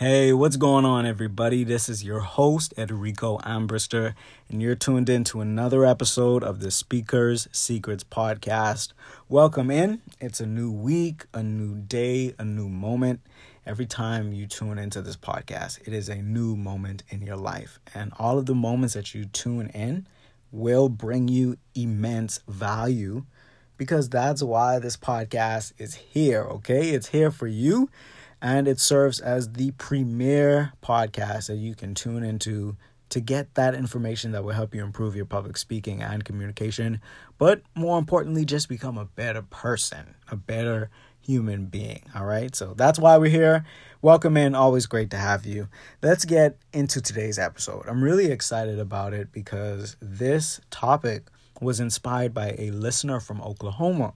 Hey, what's going on, everybody? This is your host, Edrico Ambrister, and you're tuned in to another episode of the Speakers Secrets podcast. Welcome in. It's a new week, a new day, a new moment. Every time you tune into this podcast, it is a new moment in your life. And all of the moments that you tune in will bring you immense value because that's why this podcast is here, okay? It's here for you and it serves as the premier podcast that you can tune into to get that information that will help you improve your public speaking and communication, but more importantly, just become a better person, a better human being. All right, so that's why we're here. Welcome in, always great to have you. Let's get into today's episode. I'm really excited about it because this topic was inspired by a listener from Oklahoma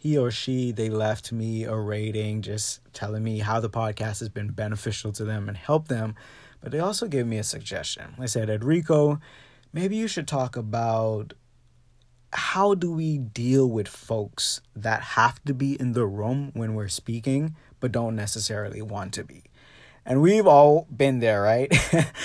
he or she they left me a rating just telling me how the podcast has been beneficial to them and helped them. But they also gave me a suggestion. They said Edrico maybe you should talk about how do we deal with folks that have to be in the room when we're speaking but don't necessarily want to be and we've all been there, right?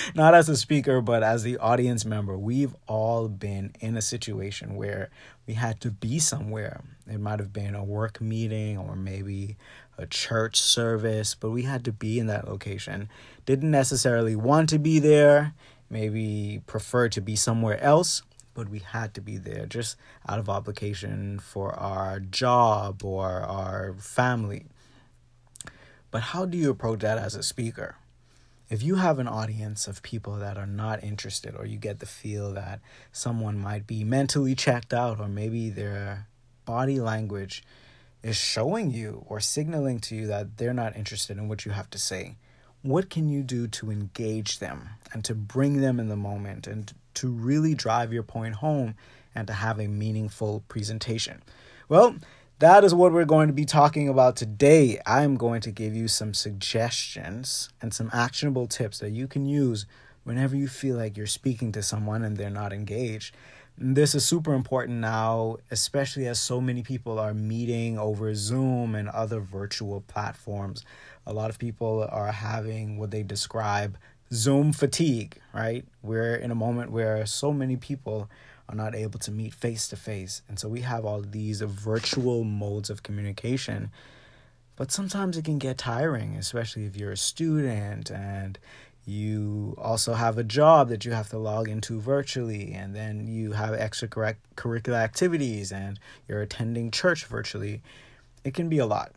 Not as a speaker, but as the audience member. We've all been in a situation where we had to be somewhere. It might have been a work meeting or maybe a church service, but we had to be in that location. Didn't necessarily want to be there, maybe prefer to be somewhere else, but we had to be there just out of obligation for our job or our family. But how do you approach that as a speaker? If you have an audience of people that are not interested, or you get the feel that someone might be mentally checked out, or maybe their body language is showing you or signaling to you that they're not interested in what you have to say, what can you do to engage them and to bring them in the moment and to really drive your point home and to have a meaningful presentation? Well, that is what we're going to be talking about today. I'm going to give you some suggestions and some actionable tips that you can use whenever you feel like you're speaking to someone and they're not engaged. This is super important now, especially as so many people are meeting over Zoom and other virtual platforms. A lot of people are having what they describe Zoom fatigue, right? We're in a moment where so many people are not able to meet face to face. And so we have all these virtual modes of communication. But sometimes it can get tiring, especially if you're a student and you also have a job that you have to log into virtually, and then you have extracurricular activities and you're attending church virtually. It can be a lot.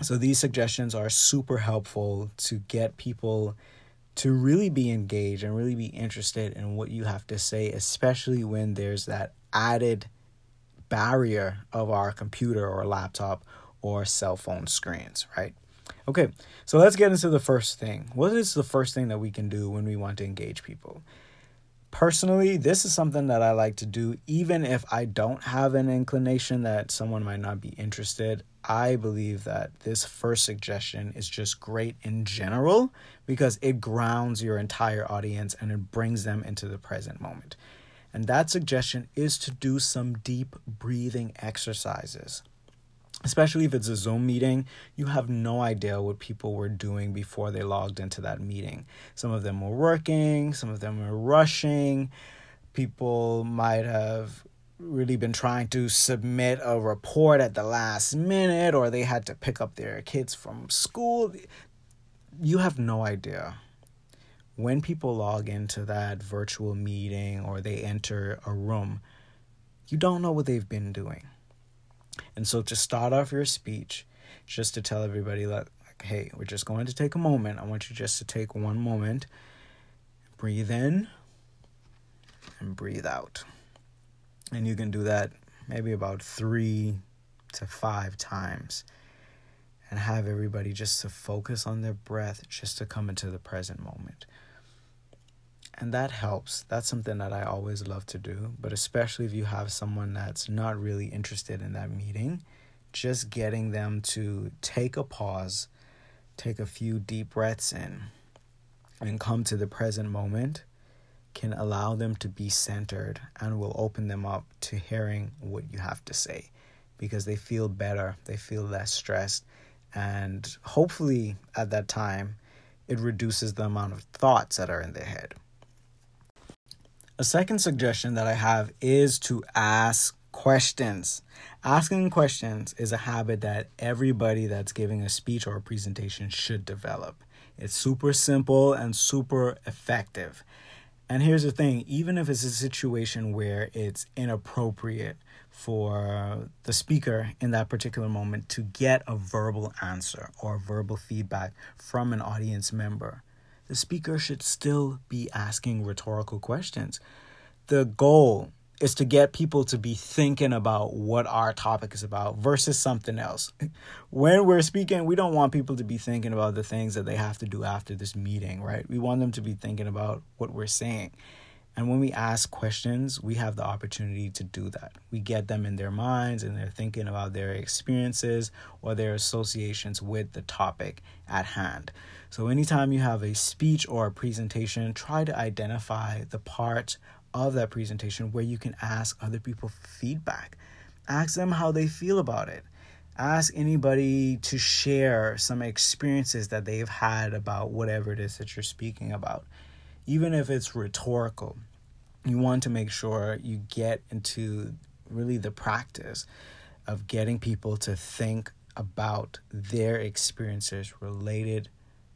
So, these suggestions are super helpful to get people to really be engaged and really be interested in what you have to say, especially when there's that added barrier of our computer or laptop or cell phone screens, right? Okay, so let's get into the first thing. What is the first thing that we can do when we want to engage people? Personally, this is something that I like to do even if I don't have an inclination that someone might not be interested. I believe that this first suggestion is just great in general because it grounds your entire audience and it brings them into the present moment. And that suggestion is to do some deep breathing exercises. Especially if it's a Zoom meeting, you have no idea what people were doing before they logged into that meeting. Some of them were working, some of them were rushing. People might have really been trying to submit a report at the last minute or they had to pick up their kids from school. You have no idea. When people log into that virtual meeting or they enter a room, you don't know what they've been doing. And so to start off your speech, just to tell everybody that, like, hey, we're just going to take a moment. I want you just to take one moment, breathe in, and breathe out. And you can do that maybe about three to five times and have everybody just to focus on their breath, just to come into the present moment. And that helps. That's something that I always love to do, but especially if you have someone that's not really interested in that meeting, just getting them to take a pause, take a few deep breaths in, and come to the present moment can allow them to be centered and will open them up to hearing what you have to say because they feel better, they feel less stressed, and hopefully at that time it reduces the amount of thoughts that are in their head. A second suggestion that I have is to ask questions. Asking questions is a habit that everybody that's giving a speech or a presentation should develop. It's super simple and super effective. And here's the thing even if it's a situation where it's inappropriate for the speaker in that particular moment to get a verbal answer or verbal feedback from an audience member, the speaker should still be asking rhetorical questions. The goal is to get people to be thinking about what our topic is about versus something else. When we're speaking, we don't want people to be thinking about the things that they have to do after this meeting, right? We want them to be thinking about what we're saying. And when we ask questions, we have the opportunity to do that. We get them in their minds and they're thinking about their experiences or their associations with the topic at hand. So, anytime you have a speech or a presentation, try to identify the part of that presentation where you can ask other people feedback. Ask them how they feel about it. Ask anybody to share some experiences that they've had about whatever it is that you're speaking about. Even if it's rhetorical, you want to make sure you get into really the practice of getting people to think about their experiences related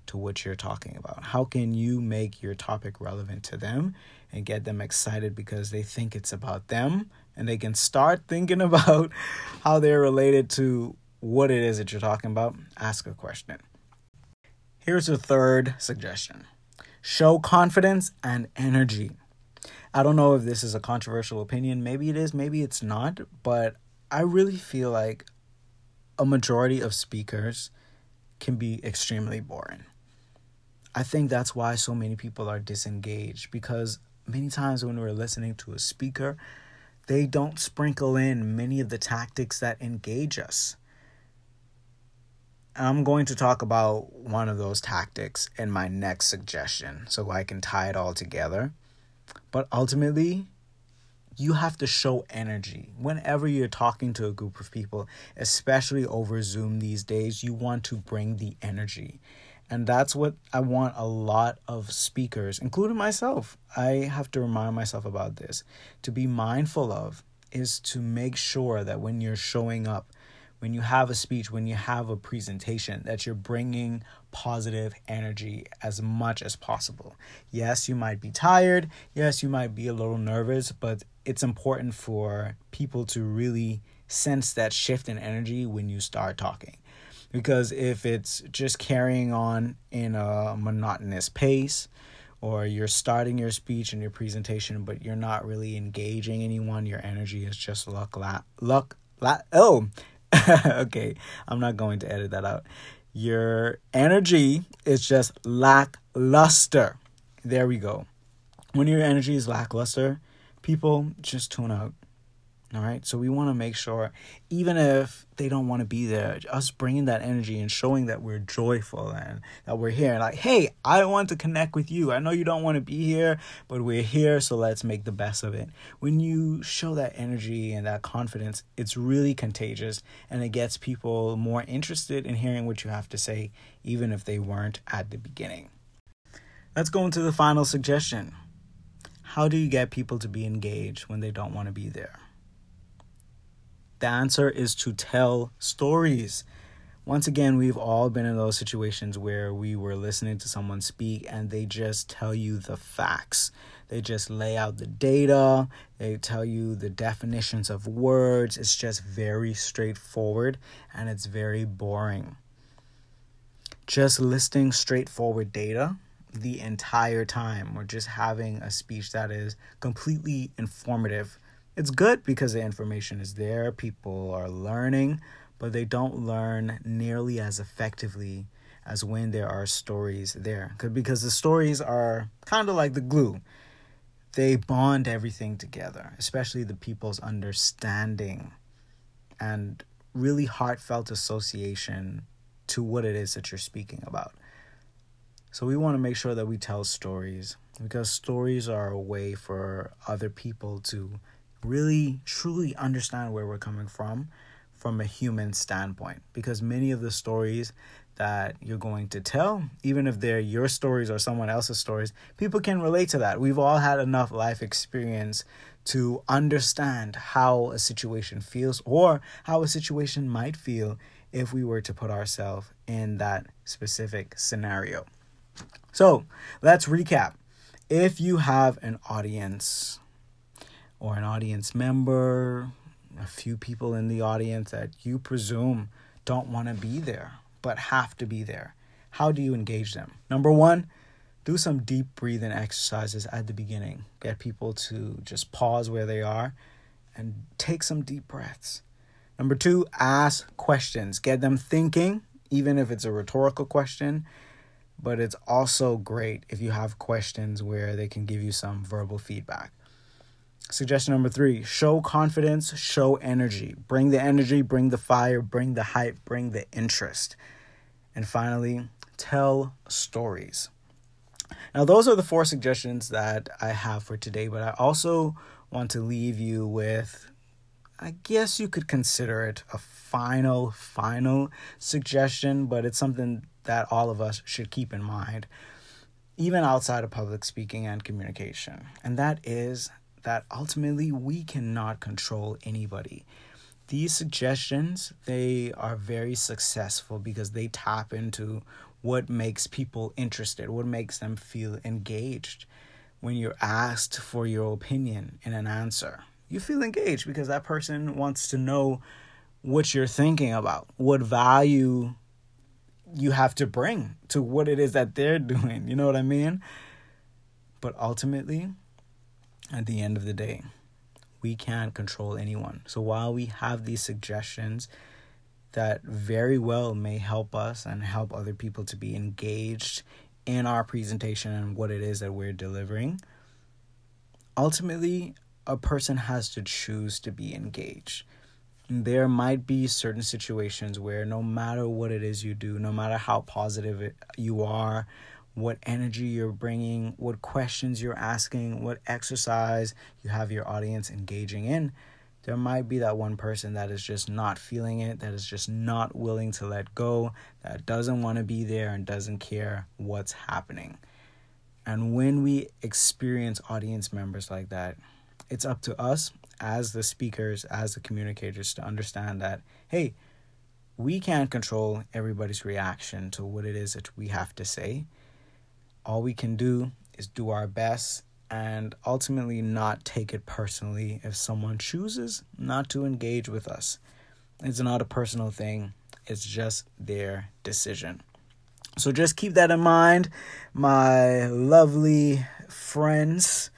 to what you're talking about. How can you make your topic relevant to them and get them excited because they think it's about them and they can start thinking about how they're related to what it is that you're talking about? Ask a question. Here's a third suggestion show confidence and energy. I don't know if this is a controversial opinion. Maybe it is, maybe it's not. But I really feel like a majority of speakers can be extremely boring. I think that's why so many people are disengaged because many times when we're listening to a speaker, they don't sprinkle in many of the tactics that engage us. I'm going to talk about one of those tactics in my next suggestion so I can tie it all together. But ultimately, you have to show energy. Whenever you're talking to a group of people, especially over Zoom these days, you want to bring the energy. And that's what I want a lot of speakers, including myself. I have to remind myself about this. To be mindful of is to make sure that when you're showing up, when you have a speech, when you have a presentation, that you're bringing positive energy as much as possible. Yes, you might be tired. Yes, you might be a little nervous, but it's important for people to really sense that shift in energy when you start talking because if it's just carrying on in a monotonous pace or you're starting your speech and your presentation but you're not really engaging anyone your energy is just luck la- luck la- oh okay i'm not going to edit that out. Your energy is just lackluster. There we go. When your energy is lackluster people just tune out all right. So we want to make sure, even if they don't want to be there, us bringing that energy and showing that we're joyful and that we're here. Like, hey, I want to connect with you. I know you don't want to be here, but we're here. So let's make the best of it. When you show that energy and that confidence, it's really contagious and it gets people more interested in hearing what you have to say, even if they weren't at the beginning. Let's go into the final suggestion. How do you get people to be engaged when they don't want to be there? The answer is to tell stories. Once again, we've all been in those situations where we were listening to someone speak and they just tell you the facts. They just lay out the data, they tell you the definitions of words. It's just very straightforward and it's very boring. Just listing straightforward data the entire time or just having a speech that is completely informative it's good because the information is there, people are learning, but they don't learn nearly as effectively as when there are stories there. Because the stories are kind of like the glue. They bond everything together, especially the people's understanding and really heartfelt association to what it is that you're speaking about. So we want to make sure that we tell stories because stories are a way for other people to really truly understand where we're coming from from a human standpoint because many of the stories that you're going to tell, even if they're your stories or someone else's stories, people can relate to that. We've all had enough life experience to understand how a situation feels or how a situation might feel if we were to put ourselves in that specific scenario. So let's recap. If you have an audience or an audience member, a few people in the audience that you presume don't want to be there but have to be there, how do you engage them? Number one, do some deep breathing exercises at the beginning. Get people to just pause where they are and take some deep breaths. Number two, ask questions. Get them thinking, even if it's a rhetorical question. But it's also great if you have questions where they can give you some verbal feedback. Suggestion number three show confidence, show energy. Bring the energy, bring the fire, bring the hype, bring the interest. And finally, tell stories. Now, those are the four suggestions that I have for today, but I also want to leave you with I guess you could consider it a final, final suggestion, but it's something that all of us should keep in mind, even outside of public speaking and communication. And that is that ultimately we cannot control anybody. These suggestions, they are very successful because they tap into what makes people interested, what makes them feel engaged when you're asked for your opinion in an answer you feel engaged because that person wants to know what you're thinking about, what value you have to bring to what it is that they're doing. You know what I mean? But ultimately, at the end of the day, we can't control anyone. So while we have these suggestions that very well may help us and help other people to be engaged in our presentation and what it is that we're delivering, ultimately, a person has to choose to be engaged. There might be certain situations where no matter what it is you do, no matter how positive you are, what energy you're bringing, what questions you're asking, what exercise you have your audience engaging in, there might be that one person that is just not feeling it, that is just not willing to let go, that doesn't want to be there and doesn't care what's happening. And when we experience audience members like that, it's up to us as the speakers, as the communicators, to understand that, hey, we can't control everybody's reaction to what it is that we have to say. All we can do is do our best and ultimately not take it personally if someone chooses not to engage with us. It's not a personal thing, it's just their decision. So just keep that in mind, my lovely friends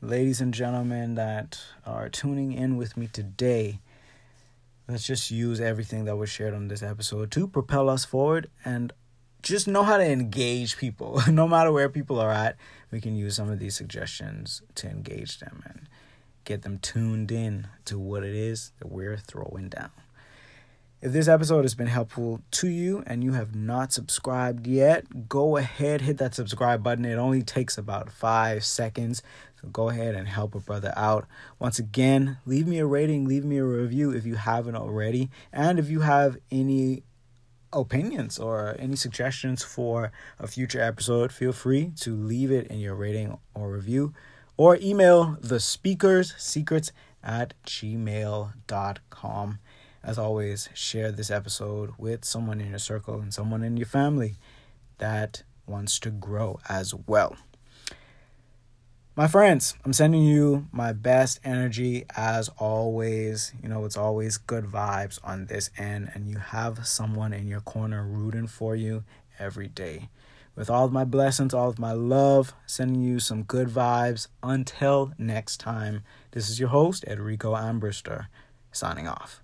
ladies and gentlemen that are tuning in with me today. Let's just use everything that was shared on this episode to propel us forward and just know how to engage people. no matter where people are at, we can use some of these suggestions to engage them and get them tuned in to what it is that we're throwing down. If this episode has been helpful to you and you have not subscribed yet, go ahead, hit that subscribe button. It only takes about five seconds So go ahead and help a brother out. Once again, leave me a rating, leave me a review if you haven't already. And if you have any opinions or any suggestions for a future episode, feel free to leave it in your rating or review or email the speakers secrets at gmail.com. As always, share this episode with someone in your circle and someone in your family that wants to grow as well. My friends, I'm sending you my best energy as always. You know, it's always good vibes on this end, and you have someone in your corner rooting for you every day. With all of my blessings, all of my love, sending you some good vibes. Until next time, this is your host, Edrico Ambrister, signing off.